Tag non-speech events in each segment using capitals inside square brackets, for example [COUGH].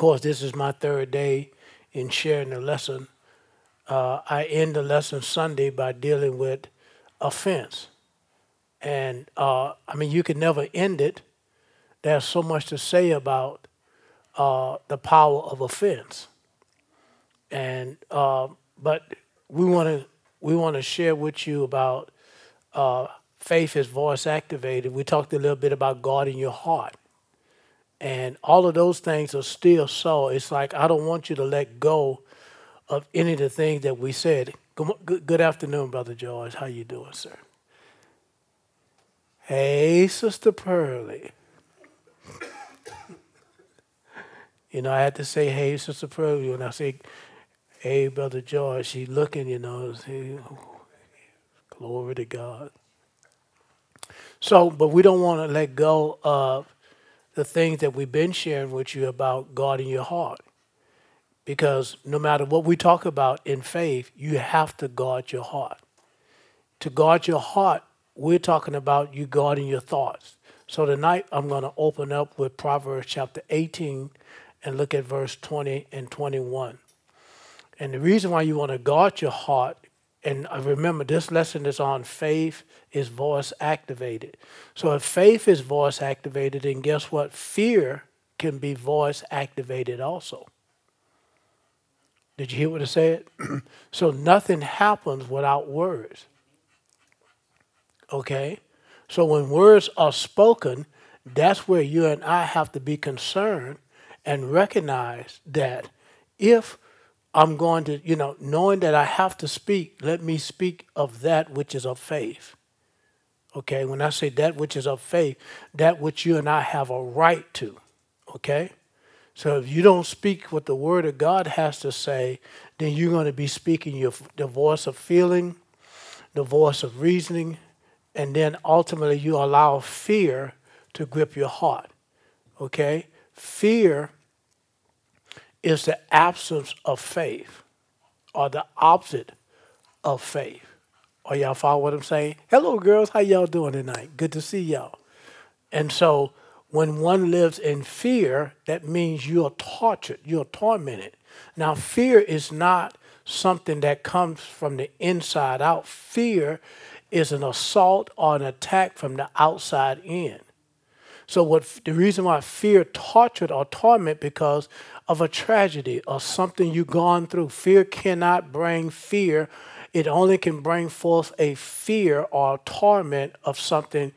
course, this is my third day in sharing the lesson. Uh, I end the lesson Sunday by dealing with offense. And uh, I mean, you can never end it. There's so much to say about uh, the power of offense. And uh, but we want to we want to share with you about uh, faith is voice activated. We talked a little bit about God in your heart. And all of those things are still so. It's like I don't want you to let go of any of the things that we said. Good, good afternoon, Brother George. How you doing, sir? Hey, Sister Pearlie. [COUGHS] you know, I had to say, hey, Sister Pearlie. When I say, hey, Brother George, she's looking, you know, glory to God. So, but we don't want to let go of the things that we've been sharing with you about guarding your heart. Because no matter what we talk about in faith, you have to guard your heart. To guard your heart, we're talking about you guarding your thoughts. So tonight I'm going to open up with Proverbs chapter 18 and look at verse 20 and 21. And the reason why you want to guard your heart, and remember this lesson is on faith is voice activated. So if faith is voice activated, then guess what? Fear can be voice activated also. Did you hear what I said? [CLEARS THROAT] so nothing happens without words. Okay? So when words are spoken, that's where you and I have to be concerned and recognize that if I'm going to, you know, knowing that I have to speak, let me speak of that which is of faith. Okay, when I say that which is of faith, that which you and I have a right to. Okay? So if you don't speak what the Word of God has to say, then you're going to be speaking your, the voice of feeling, the voice of reasoning, and then ultimately you allow fear to grip your heart. Okay? Fear is the absence of faith or the opposite of faith. Are y'all follow what I'm saying? Hello, girls. How y'all doing tonight? Good to see y'all. And so, when one lives in fear, that means you're tortured, you're tormented. Now, fear is not something that comes from the inside out. Fear is an assault or an attack from the outside in. So, what the reason why fear tortured or torment because of a tragedy or something you've gone through. Fear cannot bring fear it only can bring forth a fear or a torment of something,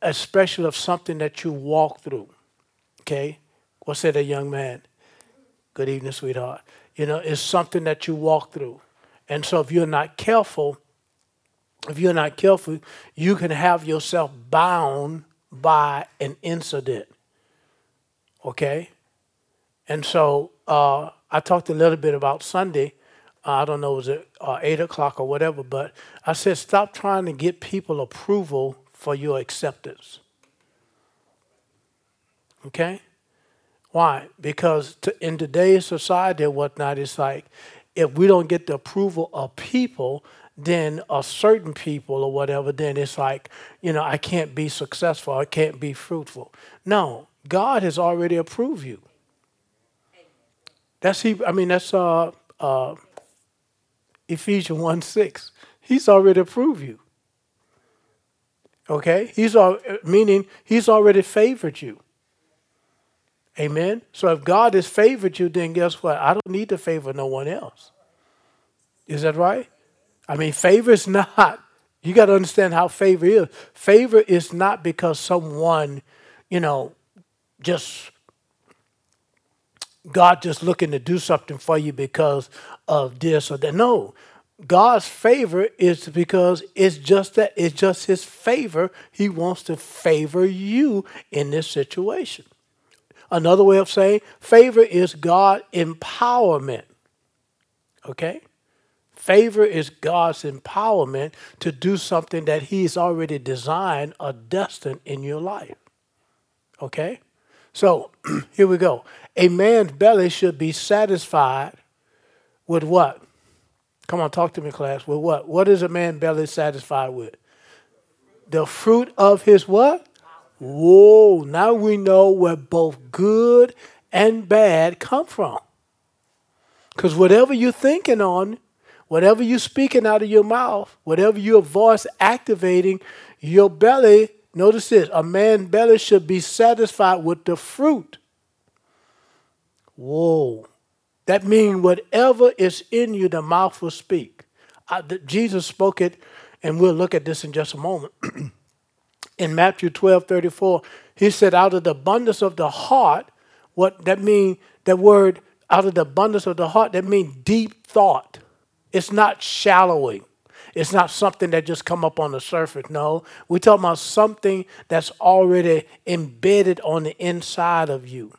especially of something that you walk through. Okay? What said a young man? Good evening, sweetheart. You know, it's something that you walk through. And so if you're not careful, if you're not careful, you can have yourself bound by an incident. Okay? And so uh, I talked a little bit about Sunday I don't know, was it uh, eight o'clock or whatever, but I said, stop trying to get people approval for your acceptance. Okay? Why? Because to, in today's society and whatnot, it's like if we don't get the approval of people, then a certain people or whatever, then it's like, you know, I can't be successful, I can't be fruitful. No, God has already approved you. That's he. I mean, that's uh, uh, Ephesians 1 6. He's already approved you. Okay? He's all, meaning he's already favored you. Amen? So if God has favored you, then guess what? I don't need to favor no one else. Is that right? I mean, favor is not, you got to understand how favor is. Favor is not because someone, you know, just God just looking to do something for you because of this or that. No, God's favor is because it's just that it's just his favor. He wants to favor you in this situation. Another way of saying favor is God empowerment. Okay? Favor is God's empowerment to do something that He's already designed or destined in your life. Okay? So [CLEARS THROAT] here we go. A man's belly should be satisfied with what? Come on, talk to me, class. With what? What is a man belly satisfied with? The fruit of his what? Whoa, now we know where both good and bad come from? Because whatever you're thinking on, whatever you're speaking out of your mouth, whatever your voice activating, your belly, notice this, a man's belly should be satisfied with the fruit. Whoa. That means whatever is in you, the mouth will speak. I, the, Jesus spoke it, and we'll look at this in just a moment. [CLEARS THROAT] in Matthew 12 34, he said, Out of the abundance of the heart, what that means, that word out of the abundance of the heart, that means deep thought. It's not shallowing. It's not something that just come up on the surface. No, we're talking about something that's already embedded on the inside of you.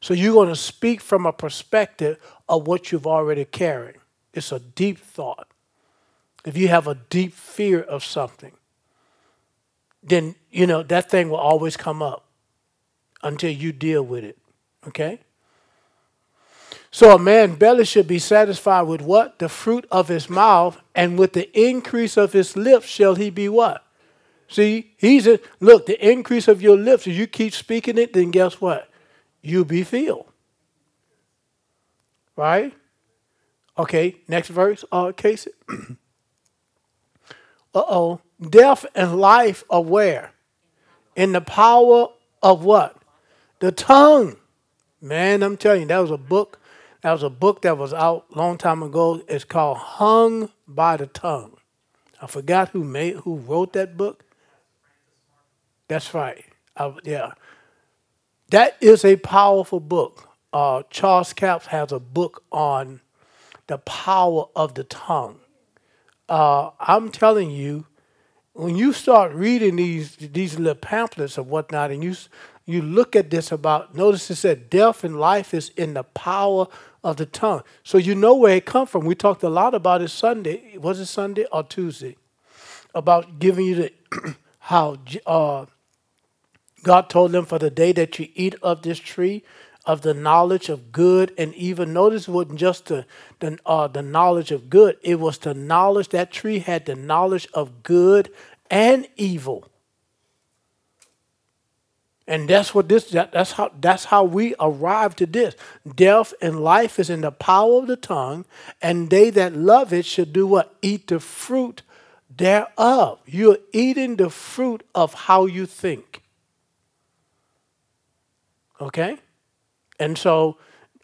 So you're going to speak from a perspective of what you've already carried. It's a deep thought. If you have a deep fear of something, then you know that thing will always come up until you deal with it. Okay? So a man's belly should be satisfied with what? The fruit of his mouth, and with the increase of his lips shall he be what? See, he's a look, the increase of your lips, if you keep speaking it, then guess what? You'll be filled. Right? Okay, next verse, uh Casey. [CLEARS THROAT] uh-oh. Death and life are where? In the power of what? The tongue. Man, I'm telling you, that was a book that was a book that was out a long time ago. It's called Hung by the Tongue. I forgot who made who wrote that book. That's right. I, yeah. That is a powerful book. Uh, Charles Capps has a book on the power of the tongue. Uh, I'm telling you, when you start reading these these little pamphlets and whatnot, and you you look at this about notice it said death and life is in the power of the tongue. So you know where it come from. We talked a lot about it Sunday. Was it Sunday or Tuesday? About giving you the [CLEARS THROAT] how uh, God told them for the day that you eat of this tree of the knowledge of good and evil. Notice it wasn't just the the, uh, the knowledge of good. It was the knowledge that tree had the knowledge of good and evil. And that's what this that, that's how that's how we arrive to this. Death and life is in the power of the tongue, and they that love it should do what? Eat the fruit thereof. You're eating the fruit of how you think. Okay? And so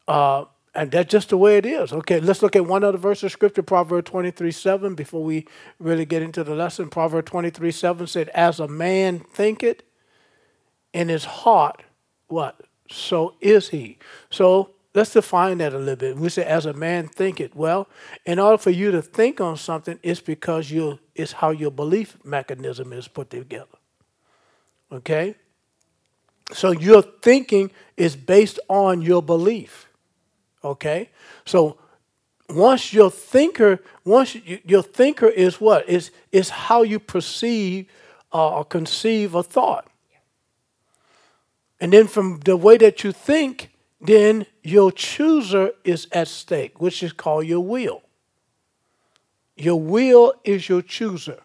uh, and that's just the way it is. Okay, let's look at one other verse of scripture, Proverbs 23 7, before we really get into the lesson. Proverbs 23 7 said, As a man thinketh, in his heart, what? So is he. So let's define that a little bit. We say, as a man thinketh. Well, in order for you to think on something, it's because you it's how your belief mechanism is put together. Okay? So your thinking is based on your belief. Okay? So once your thinker, once you, your thinker is what? Is is how you perceive uh, or conceive a thought. And then from the way that you think, then your chooser is at stake, which is called your will. Your will is your chooser.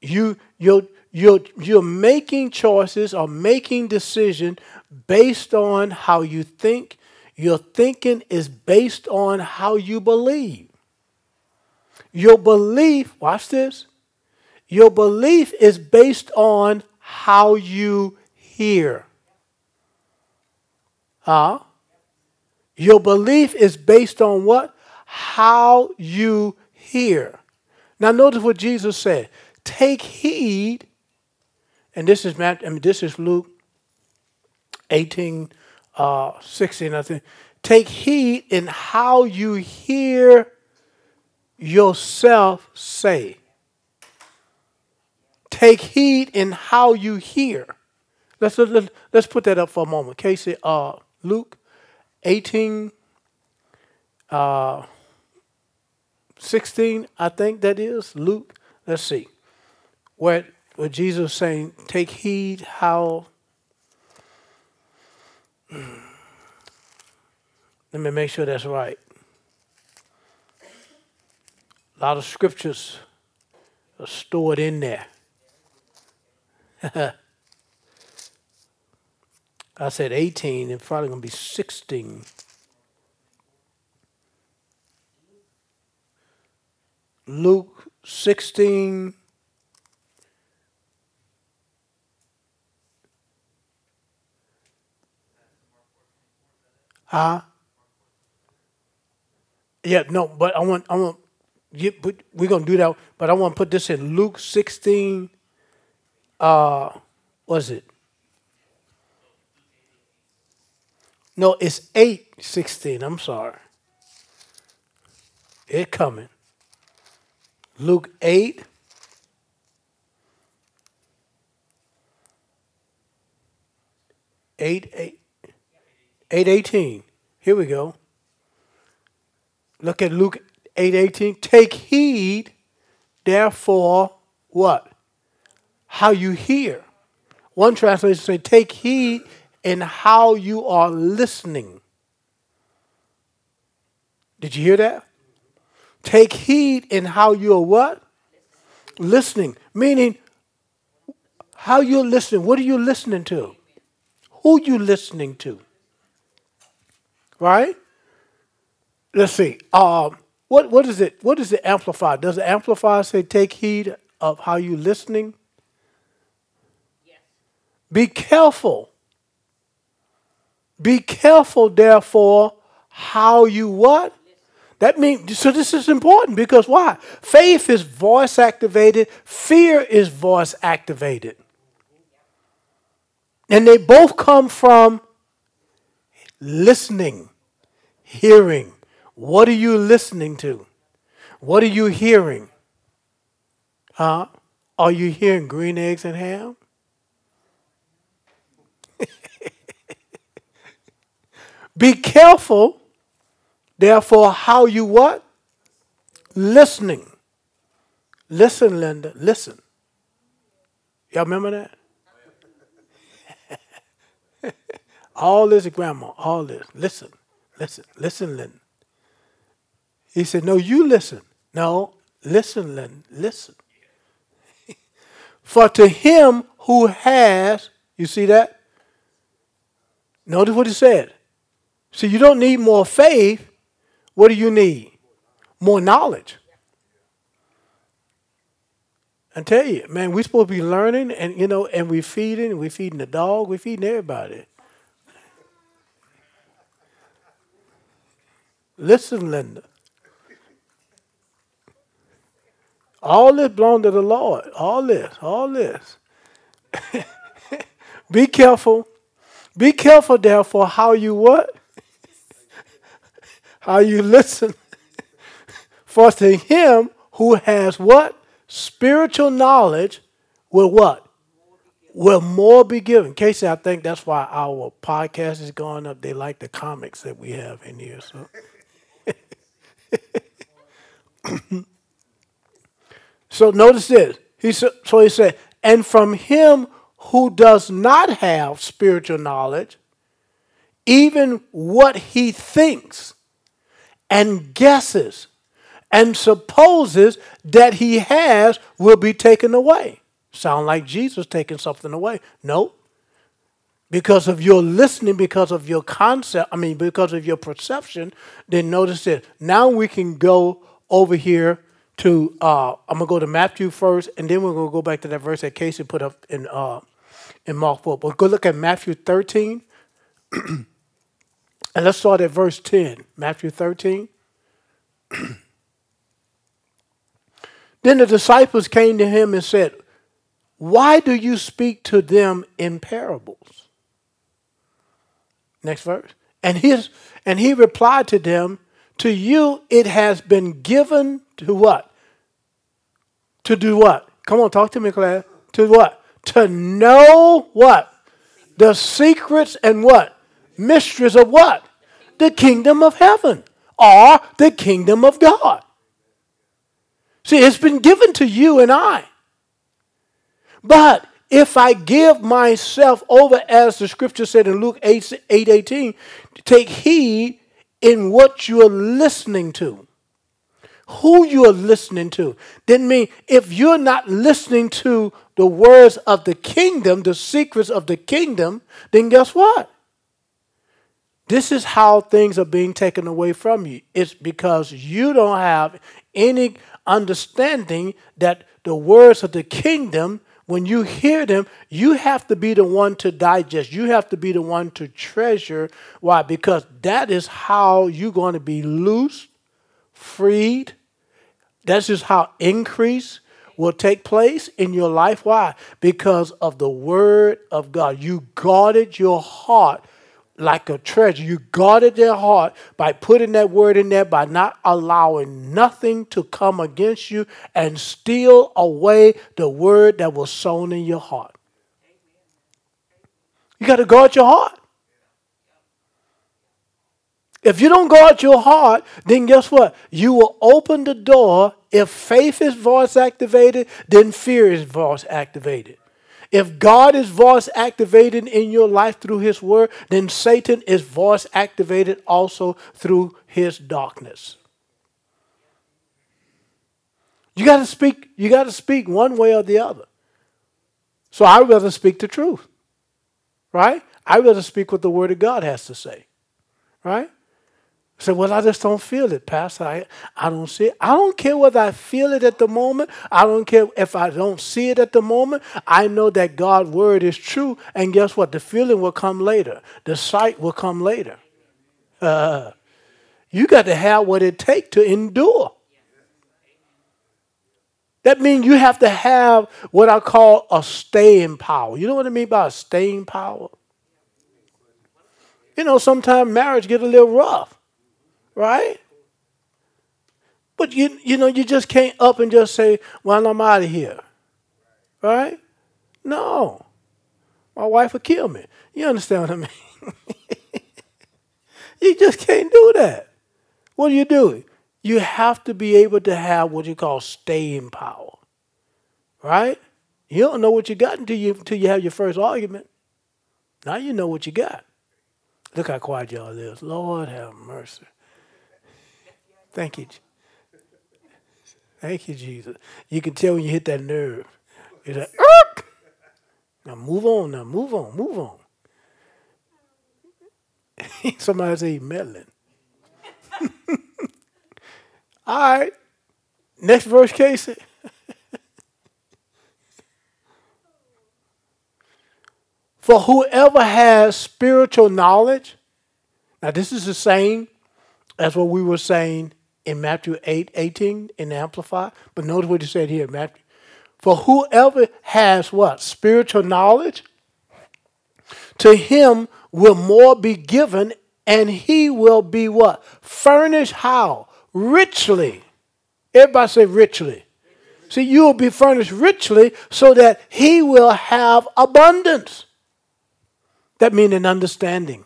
You, you're, you're, you're making choices or making decisions based on how you think. Your thinking is based on how you believe. Your belief, watch this, your belief is based on how you hear. Huh? Your belief is based on what? How you hear. Now notice what Jesus said. Take heed, and this is Matt, I mean, this is Luke 18, uh, 16, I think. Take heed in how you hear yourself say. Take heed in how you hear. Let's, let's, let's put that up for a moment. Casey, uh, Luke 18, uh, 16, I think that is. Luke, let's see. Where, where Jesus saying, take heed how. [CLEARS THROAT] Let me make sure that's right. A lot of scriptures are stored in there. [LAUGHS] I said 18, it's probably going to be 16. Luke 16. Huh? Yeah, no, but I want I want you put, we're gonna do that, but I want to put this in Luke 16. Uh, was it? No, it's 8:16. I'm sorry. It coming. Luke 8. Eight, eight, eight eighteen. Here we go. Look at Luke eight eighteen. Take heed, therefore, what? How you hear. One translation say, take heed in how you are listening. Did you hear that? Take heed in how you're what? Listening. Meaning, how you're listening. What are you listening to? Who you listening to? Right? Let's see. Um, what what is it? What does it amplify? Does it amplify say take heed of how you listening? Yes. Be careful. Be careful, therefore, how you what? That means, so this is important because why? Faith is voice activated, fear is voice activated. And they both come from listening, hearing. What are you listening to? What are you hearing? Huh? Are you hearing green eggs and ham? [LAUGHS] Be careful Therefore, how you what? Listening. Listen, Linda. Listen. Y'all remember that? [LAUGHS] all this, Grandma. All this. Listen. Listen. Listen, Linda. He said, No, you listen. No, listen, Linda. Listen. [LAUGHS] For to him who has, you see that? Notice what he said. See, you don't need more faith. What do you need? More knowledge. I tell you, man, we're supposed to be learning and you know, and we're feeding, we're feeding the dog, we're feeding everybody. Listen, Linda. All this belongs to the Lord. All this, all this. [LAUGHS] be careful. Be careful, therefore, how you what? How you listen. [LAUGHS] For to him who has what? Spiritual knowledge will what? Will more be given. Casey, I think that's why our podcast is going up. They like the comics that we have in here. So. [LAUGHS] so notice this. He so he said, and from him who does not have spiritual knowledge, even what he thinks and guesses and supposes that he has will be taken away. Sound like Jesus taking something away. No. Because of your listening, because of your concept, I mean, because of your perception, then notice it. Now we can go over here to, uh, I'm going to go to Matthew first, and then we're going to go back to that verse that Casey put up in, uh, in Mark 4. But go look at Matthew 13. [CLEARS THROAT] And let's start at verse 10, Matthew 13. [CLEARS THROAT] then the disciples came to him and said, Why do you speak to them in parables? Next verse. And, his, and he replied to them, To you it has been given to what? To do what? Come on, talk to me, Claire. To what? To know what? The secrets and what? Mysteries of what? The kingdom of heaven or the kingdom of God. See, it's been given to you and I. But if I give myself over, as the scripture said in Luke 8, 8 18, take heed in what you're listening to. Who you're listening to. Didn't mean if you're not listening to the words of the kingdom, the secrets of the kingdom, then guess what? This is how things are being taken away from you. It's because you don't have any understanding that the words of the kingdom, when you hear them, you have to be the one to digest. You have to be the one to treasure. Why? Because that is how you're going to be loose, freed. That's just how increase will take place in your life. Why? Because of the word of God. You guarded your heart like a treasure. You guarded their heart by putting that word in there, by not allowing nothing to come against you and steal away the word that was sown in your heart. You got to guard your heart. If you don't guard your heart, then guess what? You will open the door. If faith is voice activated, then fear is voice activated. If God is voice activated in your life through his word, then Satan is voice activated also through his darkness. You got to speak, you got to speak one way or the other. So I would rather speak the truth. Right? I would rather speak what the word of God has to say. Right? Say, well, I just don't feel it, Pastor. I, I don't see it. I don't care whether I feel it at the moment. I don't care if I don't see it at the moment. I know that God's word is true. And guess what? The feeling will come later. The sight will come later. Uh, you got to have what it takes to endure. That means you have to have what I call a staying power. You know what I mean by staying power? You know, sometimes marriage get a little rough. Right? But you you know, you just can't up and just say, Well, I'm out of here. Right? No. My wife would kill me. You understand what I mean? [LAUGHS] you just can't do that. What are you doing? You have to be able to have what you call staying power. Right? You don't know what you got until you until you have your first argument. Now you know what you got. Look how quiet y'all is. Lord have mercy. Thank you. Thank you, Jesus. You can tell when you hit that nerve. It's like, Ark! now move on, now move on, move on. [LAUGHS] Somebody say meddling. [LAUGHS] All right. Next verse, Casey. [LAUGHS] For whoever has spiritual knowledge, now this is the same as what we were saying in Matthew 8 18 in the Amplified. But notice what he said here, Matthew. For whoever has what? Spiritual knowledge, to him will more be given, and he will be what? Furnished how? Richly. Everybody say richly. See, you will be furnished richly so that he will have abundance. That means an understanding.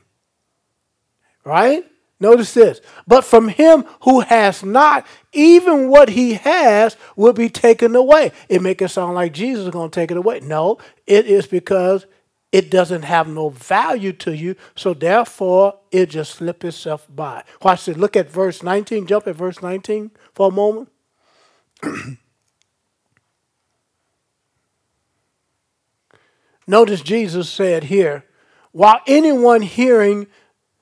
Right? Notice this. But from him who has not, even what he has will be taken away. It make it sound like Jesus is going to take it away. No, it is because it doesn't have no value to you, so therefore it just slips itself by. Watch this. Look at verse 19. Jump at verse 19 for a moment. [CLEARS THROAT] Notice Jesus said here, while anyone hearing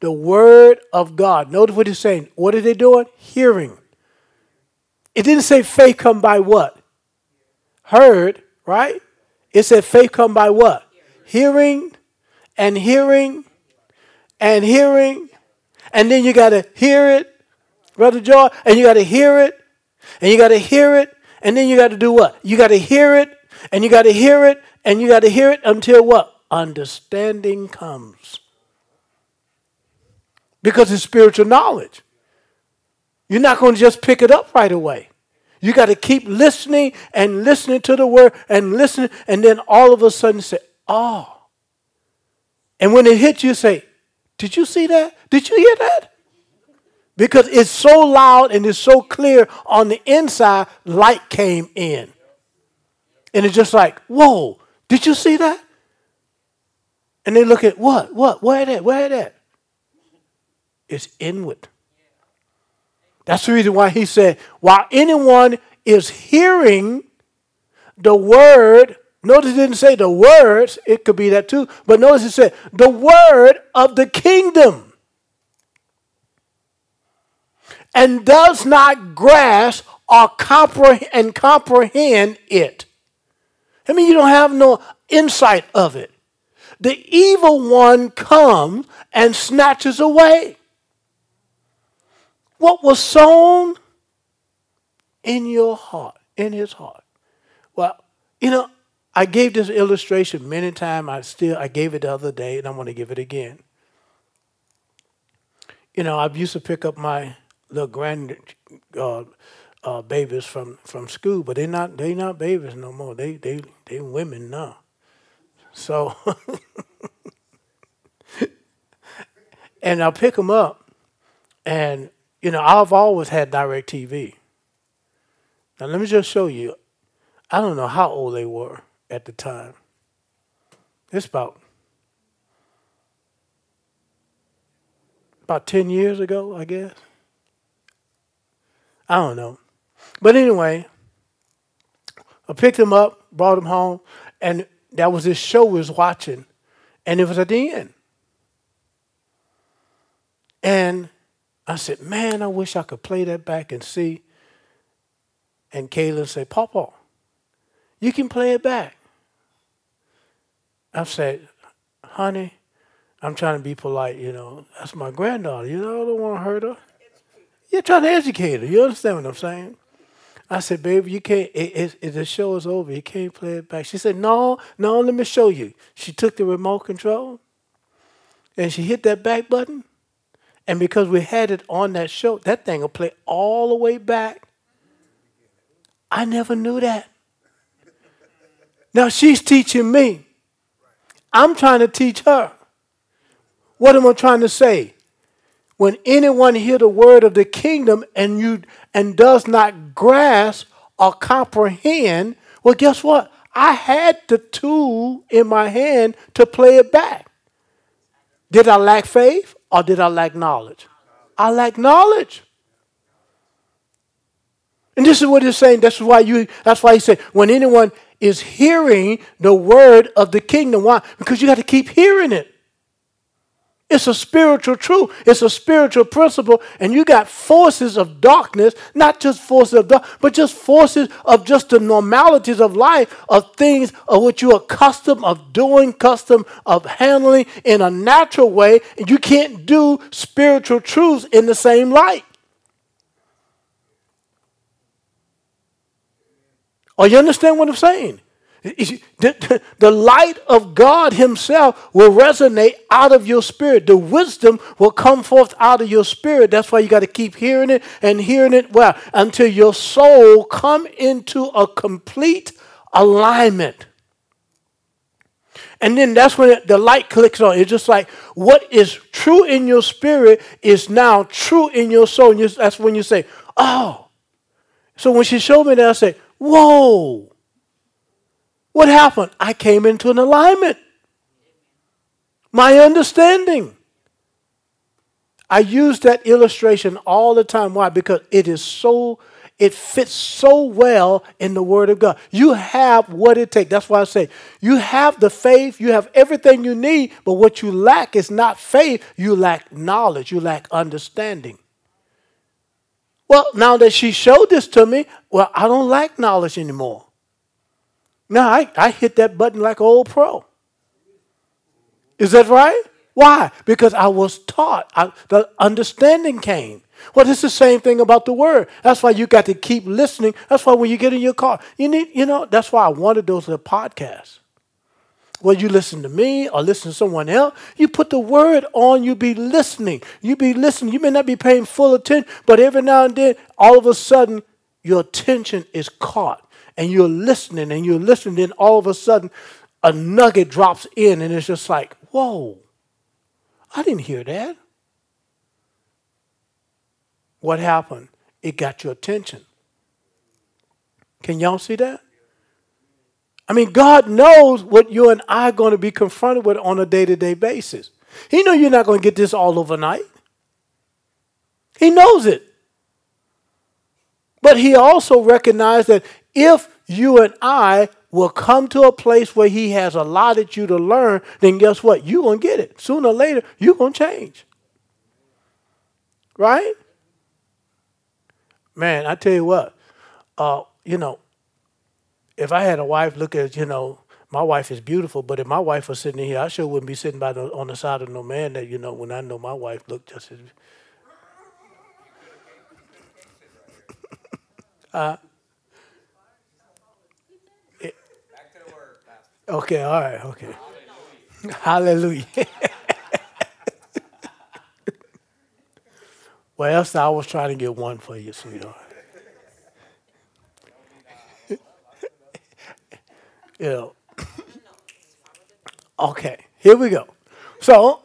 the word of God. Notice what he's saying. What are they doing? Hearing. It didn't say faith come by what? Heard, right? It said faith come by what? Hearing and hearing and hearing. And then you got to hear it, Brother Joy, and you got to hear it, and you got to hear it, and then you got to do what? You got to hear it, and you got to hear it, and you got to hear it until what? Understanding comes because it's spiritual knowledge. You're not going to just pick it up right away. You got to keep listening and listening to the word and listening, and then all of a sudden say, Oh. And when it hits you, say, Did you see that? Did you hear that? Because it's so loud and it's so clear on the inside, light came in. And it's just like, Whoa, did you see that? And they look at what? What? Where that? Where that? Is inward. That's the reason why he said, while anyone is hearing the word Notice it didn't say the words, it could be that too, but notice it said the word of the kingdom. And does not grasp or comprehend and comprehend it. I mean, you don't have no insight of it. The evil one comes and snatches away what was sown in your heart, in his heart. Well, you know, I gave this illustration many times. I still I gave it the other day, and I'm going to give it again. You know, I used to pick up my little grand uh, uh, babies from, from school, but they're not they not babies no more. They they they women now. So, [LAUGHS] and I'll pick them up, and you know I've always had DirecTV. Now let me just show you. I don't know how old they were at the time. It's about about 10 years ago, I guess. I don't know. But anyway, I picked him up, brought him home, and that was this show we was watching, and it was at the end. And I said, man, I wish I could play that back and see. And Kaylin said, Papa, you can play it back. I said, honey, I'm trying to be polite, you know. That's my granddaughter. You know, I don't want to hurt her. You're trying to educate her. You understand what I'm saying? I said, baby, you can't, it, it, it, the show is over. You can't play it back. She said, no, no, let me show you. She took the remote control and she hit that back button. And because we had it on that show, that thing will play all the way back. I never knew that. Now she's teaching me. I'm trying to teach her. What am I trying to say? When anyone hear the word of the kingdom and you and does not grasp or comprehend, well, guess what? I had the tool in my hand to play it back. Did I lack faith or did I lack knowledge? I lack knowledge. And this is what he's saying. That's why you that's why he said, when anyone is hearing the word of the kingdom. Why? Because you got to keep hearing it. It's a spiritual truth. It's a spiritual principle. And you got forces of darkness, not just forces of dark, but just forces of just the normalities of life, of things of which you're accustomed of doing, custom of handling in a natural way. And you can't do spiritual truths in the same light. Or you understand what I'm saying? The, light of God Himself will resonate out of your spirit. The wisdom will come forth out of your spirit. That's why you got to keep hearing it and hearing it well until your soul come into a complete alignment. And then that's when the light clicks on. It's just like what is true in your spirit is now true in your soul. And that's when you say, "Oh." So when she showed me that, I said, Whoa! What happened? I came into an alignment. My understanding. I use that illustration all the time. Why? Because it is so, it fits so well in the Word of God. You have what it takes. That's why I say you have the faith, you have everything you need, but what you lack is not faith, you lack knowledge, you lack understanding. Well, now that she showed this to me, well, I don't like knowledge anymore. Now I, I hit that button like an old pro. Is that right? Why? Because I was taught. I, the understanding came. Well, it's the same thing about the word. That's why you got to keep listening. That's why when you get in your car, you need, you know, that's why I wanted those little podcasts whether you listen to me or listen to someone else, you put the word on, you be listening. You be listening. You may not be paying full attention, but every now and then, all of a sudden, your attention is caught and you're listening and you're listening. Then all of a sudden, a nugget drops in and it's just like, whoa, I didn't hear that. What happened? It got your attention. Can y'all see that? I mean, God knows what you and I are going to be confronted with on a day to day basis. He knows you're not going to get this all overnight. He knows it. But he also recognized that if you and I will come to a place where he has allotted you to learn, then guess what? You're going to get it. Sooner or later, you're going to change. Right? Man, I tell you what, uh, you know, if I had a wife look at, you know, my wife is beautiful, but if my wife was sitting here, I sure wouldn't be sitting by the, on the side of no man that, you know, when I know my wife looked just as. [LAUGHS] uh, okay, all right, okay. Hallelujah. [LAUGHS] well, else I was trying to get one for you, sweetheart. [LAUGHS] you [COUGHS] know. Okay, here we go. So,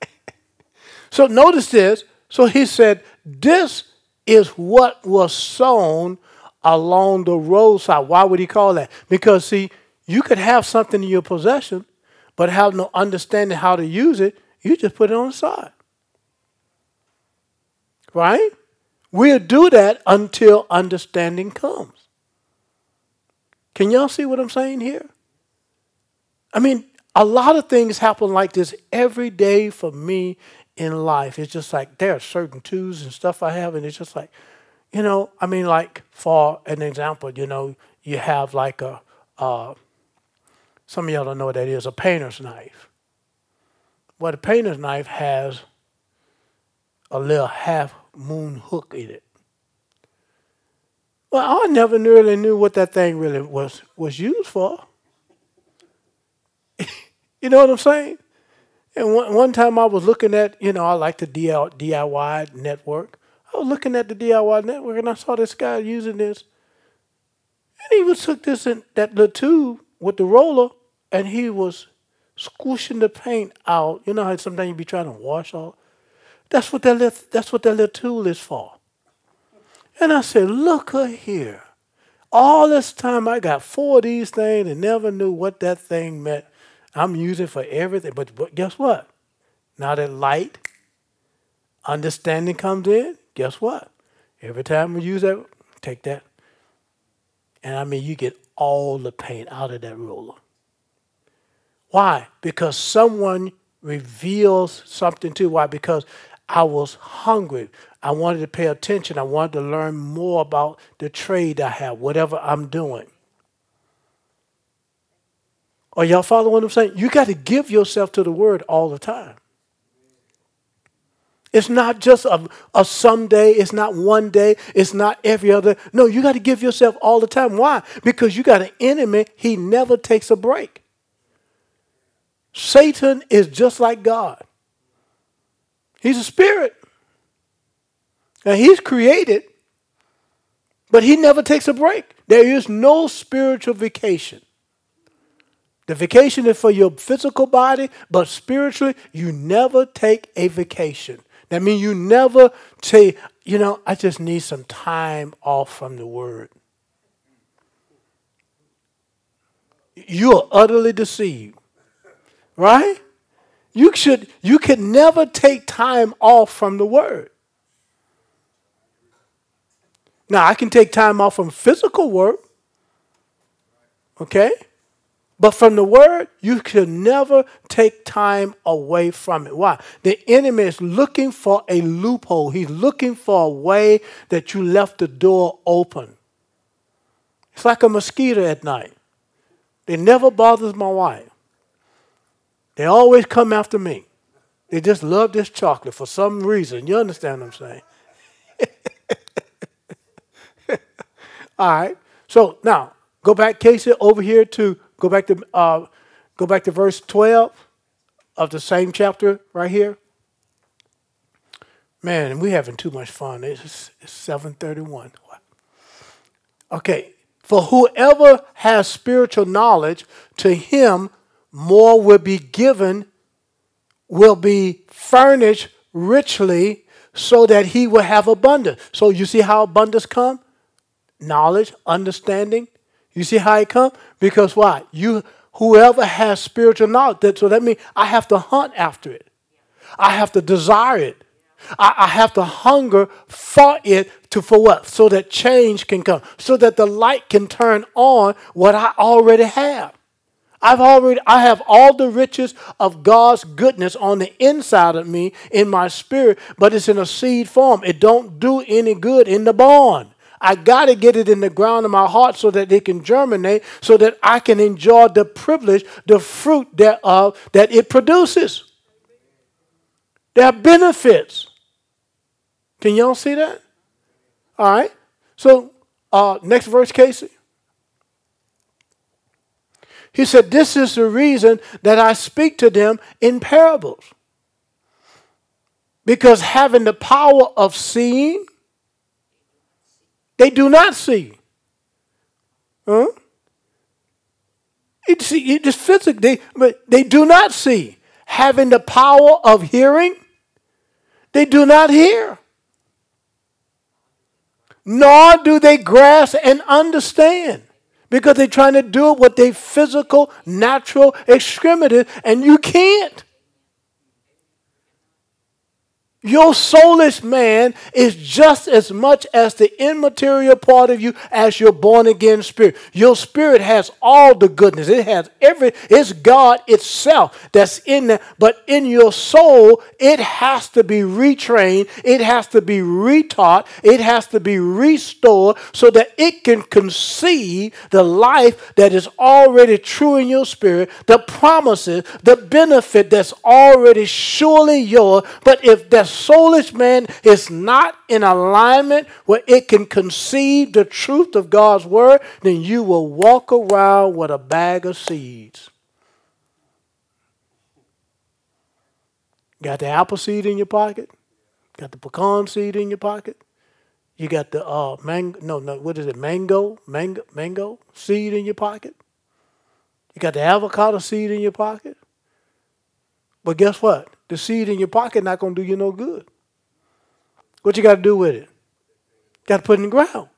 [LAUGHS] so notice this. So he said, This is what was sown along the roadside. Why would he call that? Because, see, you could have something in your possession, but have no understanding how to use it. You just put it on the side. Right? We'll do that until understanding comes. Can y'all see what I'm saying here? I mean, a lot of things happen like this every day for me in life. It's just like there are certain tools and stuff I have, and it's just like, you know, I mean, like for an example, you know, you have like a, uh, some of y'all don't know what that is, a painter's knife. Well, the painter's knife has a little half moon hook in it. Well, I never really knew what that thing really was was used for. [LAUGHS] you know what I'm saying? And one, one time I was looking at, you know, I like the DIY network. I was looking at the DIY network and I saw this guy using this. And he was took this in that little tube with the roller and he was squishing the paint out. You know how sometimes you be trying to wash all. That's what that little, that's what that little tool is for. And I said, look here. All this time I got four of these things and never knew what that thing meant. I'm using for everything. But, but guess what? Now that light, understanding comes in, guess what? Every time we use that, take that. And I mean, you get all the paint out of that roller. Why? Because someone reveals something to. Why? Because I was hungry. I wanted to pay attention. I wanted to learn more about the trade I have, whatever I'm doing. Are y'all following what I'm saying? You got to give yourself to the word all the time. It's not just a, a someday, it's not one day, it's not every other. No, you got to give yourself all the time. Why? Because you got an enemy, he never takes a break. Satan is just like God. He's a spirit. And he's created, but he never takes a break. There is no spiritual vacation. The vacation is for your physical body, but spiritually, you never take a vacation. That means you never say, you know, I just need some time off from the word. You are utterly deceived. Right? You should you can never take time off from the word. Now I can take time off from physical work. Okay? But from the word, you can never take time away from it. Why? The enemy is looking for a loophole. He's looking for a way that you left the door open. It's like a mosquito at night. It never bothers my wife. They always come after me. They just love this chocolate for some reason. You understand what I'm saying? [LAUGHS] All right. So now go back, Casey, over here to go back to uh, go back to verse 12 of the same chapter right here. Man, we're having too much fun. It's, it's 731. Okay. For whoever has spiritual knowledge, to him more will be given, will be furnished richly, so that he will have abundance. So you see how abundance come? Knowledge, understanding. You see how it come? Because why? You whoever has spiritual knowledge, that, so that means I have to hunt after it. I have to desire it. I, I have to hunger for it to for what? So that change can come, so that the light can turn on what I already have. I've already I have all the riches of God's goodness on the inside of me in my spirit, but it's in a seed form. It don't do any good in the barn. I got to get it in the ground of my heart so that it can germinate, so that I can enjoy the privilege, the fruit thereof that it produces. There are benefits. Can y'all see that? All right. So, uh, next verse, Casey. He said, This is the reason that I speak to them in parables. Because having the power of seeing, they do not see. Huh? It, see, it just physically, but they do not see. Having the power of hearing, they do not hear. Nor do they grasp and understand because they're trying to do it with their physical, natural extremities, and you can't. Your soulish man is just as much as the immaterial part of you as your born again spirit. Your spirit has all the goodness. It has every, it's God itself that's in there. But in your soul, it has to be retrained. It has to be retaught. It has to be restored so that it can conceive the life that is already true in your spirit, the promises, the benefit that's already surely yours. But if that's soulish man is not in alignment where it can conceive the truth of God's word, then you will walk around with a bag of seeds. Got the apple seed in your pocket? Got the pecan seed in your pocket? You got the uh, mango, no, no, what is it? Mango, mango, mango seed in your pocket? You got the avocado seed in your pocket? But guess what? The seed in your pocket not going to do you no good. What you got to do with it? Got to put it in the ground.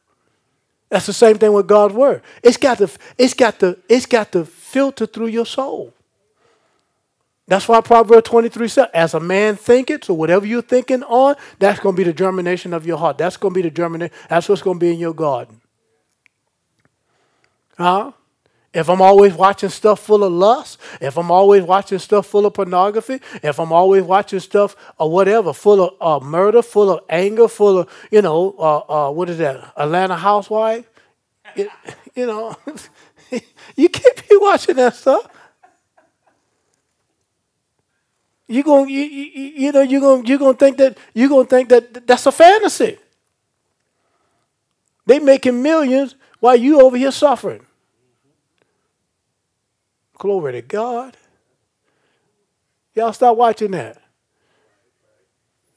That's the same thing with God's word. It's got to, it's got to, it's got to filter through your soul. That's why Proverbs 23 says, as a man thinketh, so whatever you're thinking on, that's going to be the germination of your heart. That's going to be the germination. That's what's going to be in your garden. Huh? If I'm always watching stuff full of lust, if I'm always watching stuff full of pornography, if I'm always watching stuff or whatever, full of uh, murder, full of anger, full of, you know, uh, uh, what is that, Atlanta housewife? It, you know, [LAUGHS] you can't be watching that stuff. You going you, you, you know you going you going to think that you going to think that that's a fantasy. They making millions while you over here suffering. Glory to God. Y'all stop watching that.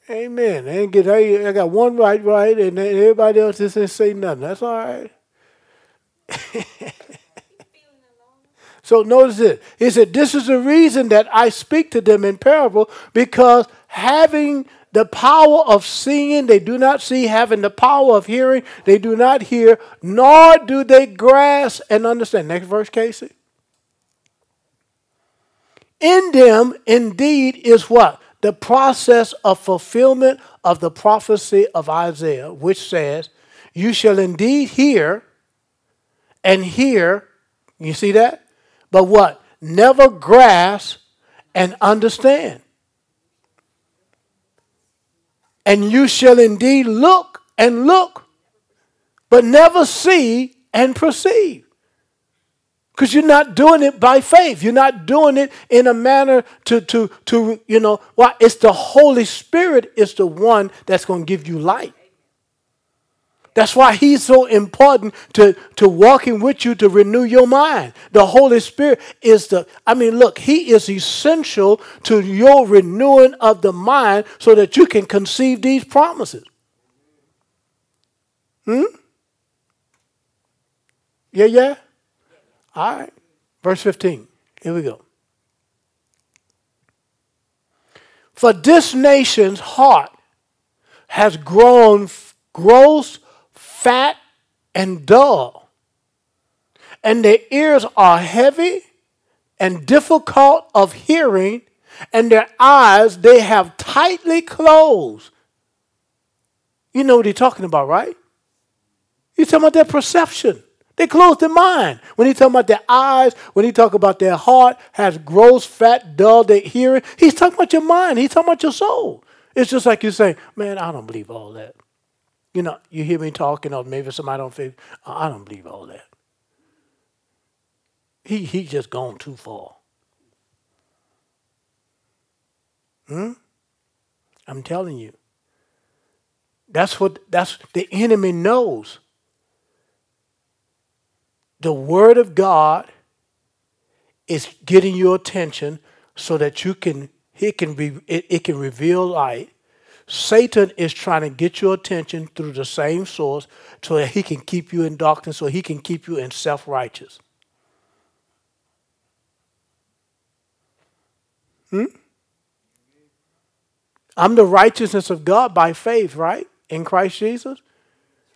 Amen. I, ain't get, I, got one right, right, and everybody else just didn't say nothing. That's all right. [LAUGHS] so notice it. He said, This is the reason that I speak to them in parable, because having the power of seeing, they do not see, having the power of hearing, they do not hear, nor do they grasp and understand. Next verse, Casey. In them, indeed, is what? The process of fulfillment of the prophecy of Isaiah, which says, You shall indeed hear and hear. You see that? But what? Never grasp and understand. And you shall indeed look and look, but never see and perceive. Because you're not doing it by faith. You're not doing it in a manner to, to, to you know, why? It's the Holy Spirit is the one that's going to give you light. That's why he's so important to, to walking with you to renew your mind. The Holy Spirit is the, I mean, look, he is essential to your renewing of the mind so that you can conceive these promises. Hmm? Yeah, yeah? All right. Verse 15. Here we go. For this nation's heart has grown gross, fat, and dull, and their ears are heavy and difficult of hearing, and their eyes they have tightly closed. You know what he's talking about, right? He's talking about their perception. They close their mind. When he talk about their eyes, when he talk about their heart has gross, fat, dull, their hearing, he's talking about your mind. He's talking about your soul. It's just like you say, man, I don't believe all that. You know, you hear me talking, or maybe somebody don't feel, I don't believe all that. He he just gone too far. Hmm? I'm telling you. That's what that's the enemy knows. The word of God is getting your attention so that you can it can be it, it can reveal light Satan is trying to get your attention through the same source so that he can keep you in darkness, so he can keep you in self righteous. Hmm? I'm the righteousness of God by faith, right? In Christ Jesus.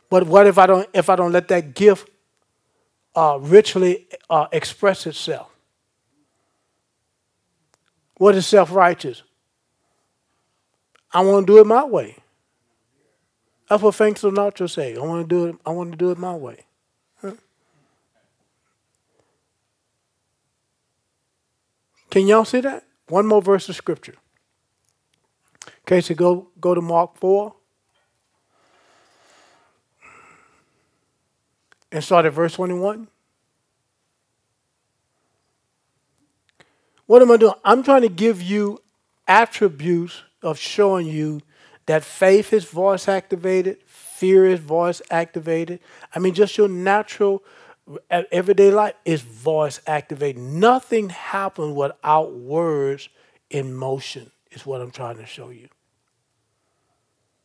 But what if I don't if I don't let that gift uh, richly uh, express itself? What is self righteous? I want to do it my way. That's what Frank Sinatra say. I want to do it. I want to do it my way. Huh? Can y'all see that? One more verse of scripture. Okay, so go go to Mark four and start at verse twenty one. What am I doing? I'm trying to give you attributes of showing you that faith is voice activated, fear is voice activated. I mean, just your natural everyday life is voice activated. Nothing happens without words in motion, is what I'm trying to show you.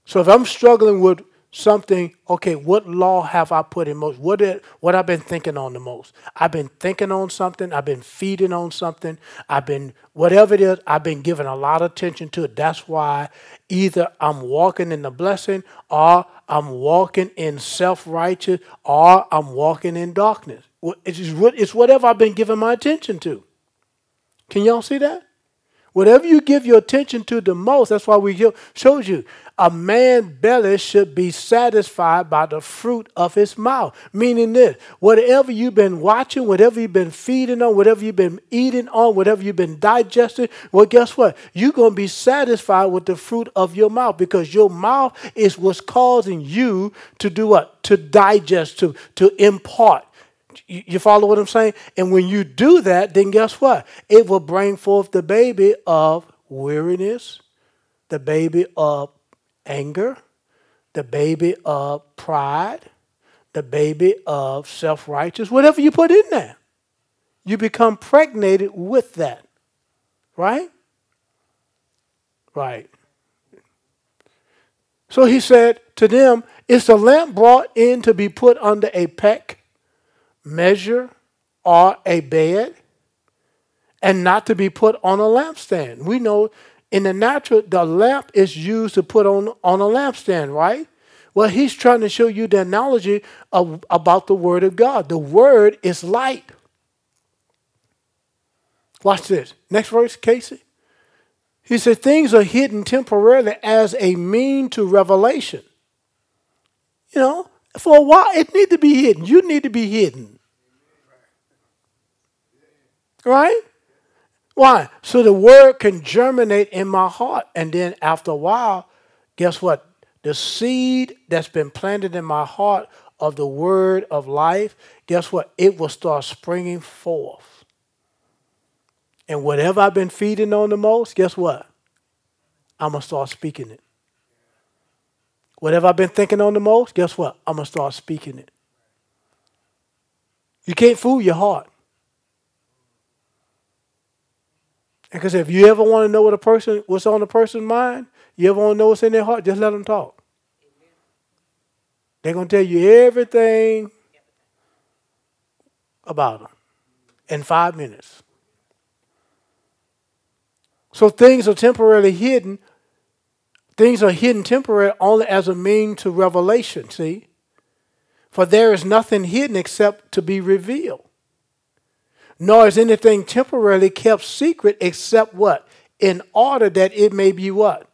So if I'm struggling with something, okay, what law have I put in motion? What did, what I've been thinking on the most? I've been thinking on something, I've been feeding on something, I've been whatever it is, I've been giving a lot of attention to it. That's why either I'm walking in the blessing or I'm walking in self-righteous or I'm walking in darkness. It's, just, it's whatever I've been giving my attention to. Can y'all see that? Whatever you give your attention to the most, that's why we showed you a man's belly should be satisfied by the fruit of his mouth. Meaning this, whatever you've been watching, whatever you've been feeding on, whatever you've been eating on, whatever you've been digesting, well, guess what? You're going to be satisfied with the fruit of your mouth because your mouth is what's causing you to do what? To digest, to, to impart. You follow what I'm saying? And when you do that, then guess what? It will bring forth the baby of weariness, the baby of anger, the baby of pride, the baby of self righteous, whatever you put in there. You become pregnated with that. Right? Right. So he said to them, Is the lamp brought in to be put under a peck, measure, or a bed, and not to be put on a lampstand? We know in the natural, the lamp is used to put on, on a lampstand, right? Well, he's trying to show you the analogy of, about the Word of God. The Word is light. Watch this. Next verse, Casey. He said, Things are hidden temporarily as a mean to revelation. You know, for a while, it need to be hidden. You need to be hidden. Right? Why? So the word can germinate in my heart. And then after a while, guess what? The seed that's been planted in my heart of the word of life, guess what? It will start springing forth. And whatever I've been feeding on the most, guess what? I'm going to start speaking it. Whatever I've been thinking on the most, guess what? I'm going to start speaking it. You can't fool your heart. Because if you ever want to know what a person, what's on a person's mind, you ever want to know what's in their heart, just let them talk. They're going to tell you everything about them in five minutes. So things are temporarily hidden. Things are hidden temporarily only as a mean to revelation, see? For there is nothing hidden except to be revealed nor is anything temporarily kept secret except what? in order that it may be what?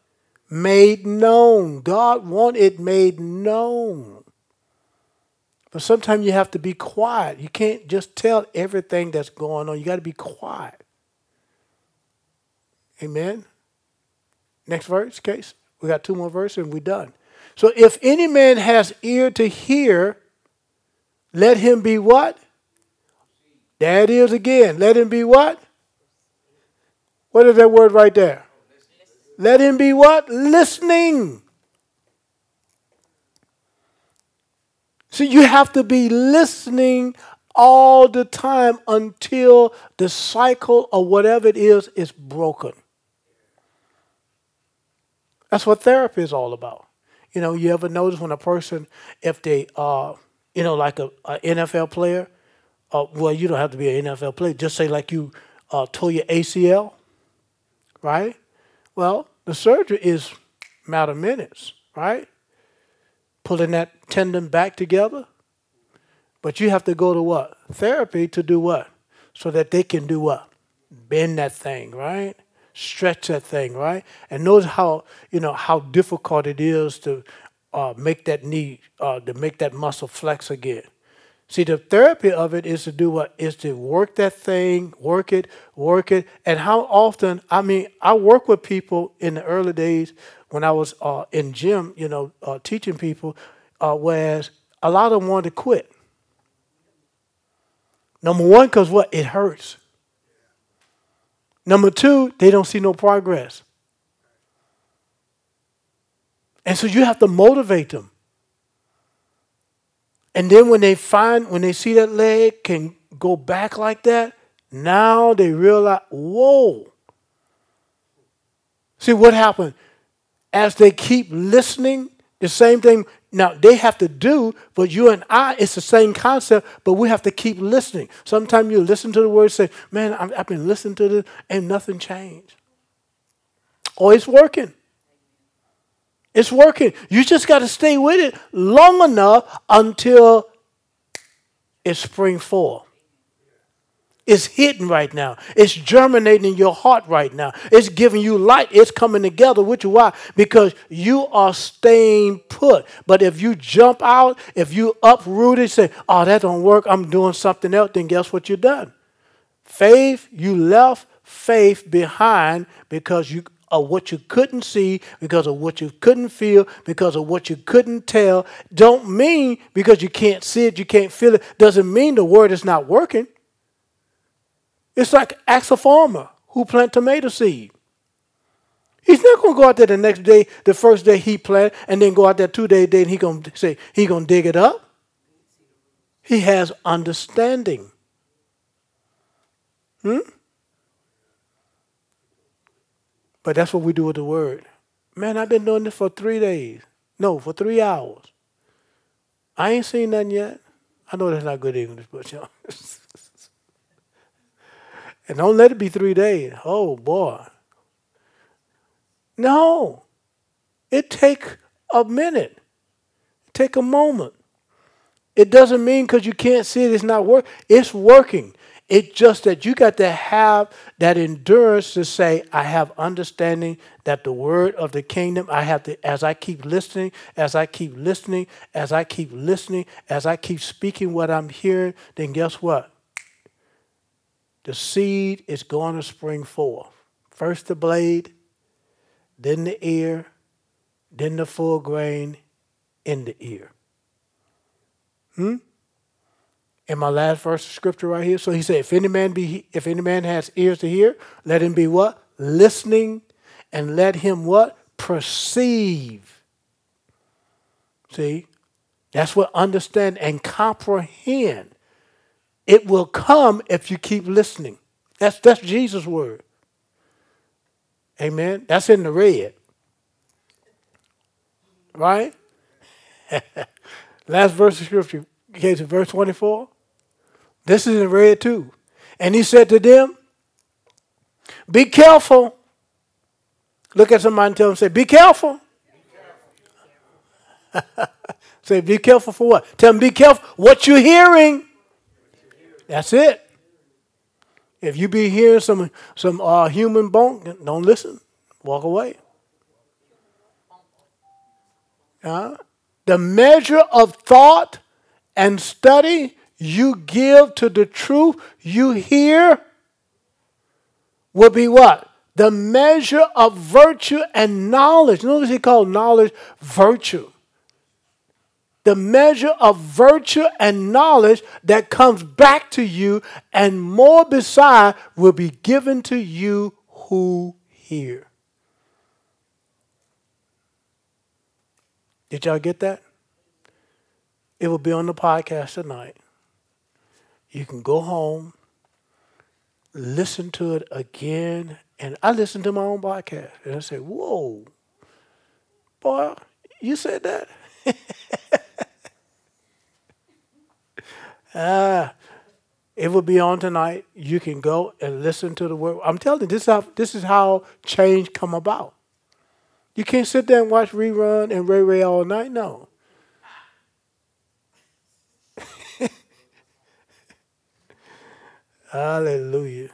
Made known. God want it made known. But sometimes you have to be quiet. You can't just tell everything that's going on. You got to be quiet. Amen. Next verse, case. We got two more verses and we're done. So if any man has ear to hear, let him be what? It is again. Let him be what? What is that word right there? Let him be what? Listening. So you have to be listening all the time until the cycle or whatever it is is broken. That's what therapy is all about. You know, you ever notice when a person, if they, uh, you know, like a, a NFL player, uh, well, you don't have to be an NFL player. Just say like you uh, tore your ACL, right? Well, the surgery is matter of minutes, right? Pulling that tendon back together. But you have to go to what? Therapy to do what? So that they can do what? Bend that thing, right? stretch that thing, right? And notice how you know how difficult it is to uh, make that knee, uh, to make that muscle flex again. See, the therapy of it is to do what is to work that thing, work it, work it, and how often? I mean, I work with people in the early days when I was uh, in gym, you know, uh, teaching people, uh, whereas a lot of them wanted to quit. Number one, because what? It hurts. Number two, they don't see no progress. And so you have to motivate them. And then when they find, when they see that leg can go back like that, now they realize, whoa. See what happened? As they keep listening, the same thing now they have to do, but you and I, it's the same concept, but we have to keep listening. Sometimes you listen to the word, say, "Man, I've been listening to this, and nothing changed." Or it's working. It's working. You just got to stay with it long enough until it's spring forth. It's hidden right now. It's germinating in your heart right now. It's giving you light. It's coming together with you. Why? Because you are staying put. But if you jump out, if you uproot it, say, oh, that don't work, I'm doing something else, then guess what you've done? Faith, you left faith behind because you of what you couldn't see, because of what you couldn't feel, because of what you couldn't tell. Don't mean because you can't see it, you can't feel it, doesn't mean the word is not working. It's like ask a farmer who plant tomato seed. He's not going to go out there the next day, the first day he plant, and then go out there two days day and he going to say he going to dig it up. He has understanding. Hmm? But that's what we do with the word. Man, I've been doing this for three days. No, for three hours. I ain't seen nothing yet. I know that's not good English, but you know. [LAUGHS] And don't let it be three days. Oh boy. No. It take a minute. Take a moment. It doesn't mean because you can't see it, it's not working. It's working. It's just that you got to have that endurance to say, I have understanding that the word of the kingdom, I have to, as I keep listening, as I keep listening, as I keep listening, as I keep speaking what I'm hearing, then guess what? the seed is going to spring forth. First the blade, then the ear, then the full grain in the ear. Hmm? In my last verse of scripture right here. So he said, if any man be if any man has ears to hear, let him be what? Listening, and let him what? Perceive. See? That's what understand and comprehend. It will come if you keep listening. That's, that's Jesus' word. Amen. That's in the red. Right? [LAUGHS] Last verse of scripture, okay, to verse 24. This is in red too. And he said to them, Be careful. Look at somebody and tell them, say, Be careful. [LAUGHS] Say, Be careful for what? Tell them, Be careful what you're hearing. That's it. If you be hearing some some uh, human bone, don't listen. Walk away. Uh, the measure of thought and study you give to the truth you hear will be what? The measure of virtue and knowledge. Notice he called knowledge virtue. The measure of virtue and knowledge that comes back to you, and more beside will be given to you who hear. Did y'all get that? It will be on the podcast tonight. You can go home, listen to it again. And I listened to my own podcast and I said, Whoa, boy, you said that? [LAUGHS] ah, it will be on tonight. You can go and listen to the word. I'm telling you, this is how, this is how change come about. You can't sit there and watch rerun and Ray Ray all night. No. Hallelujah.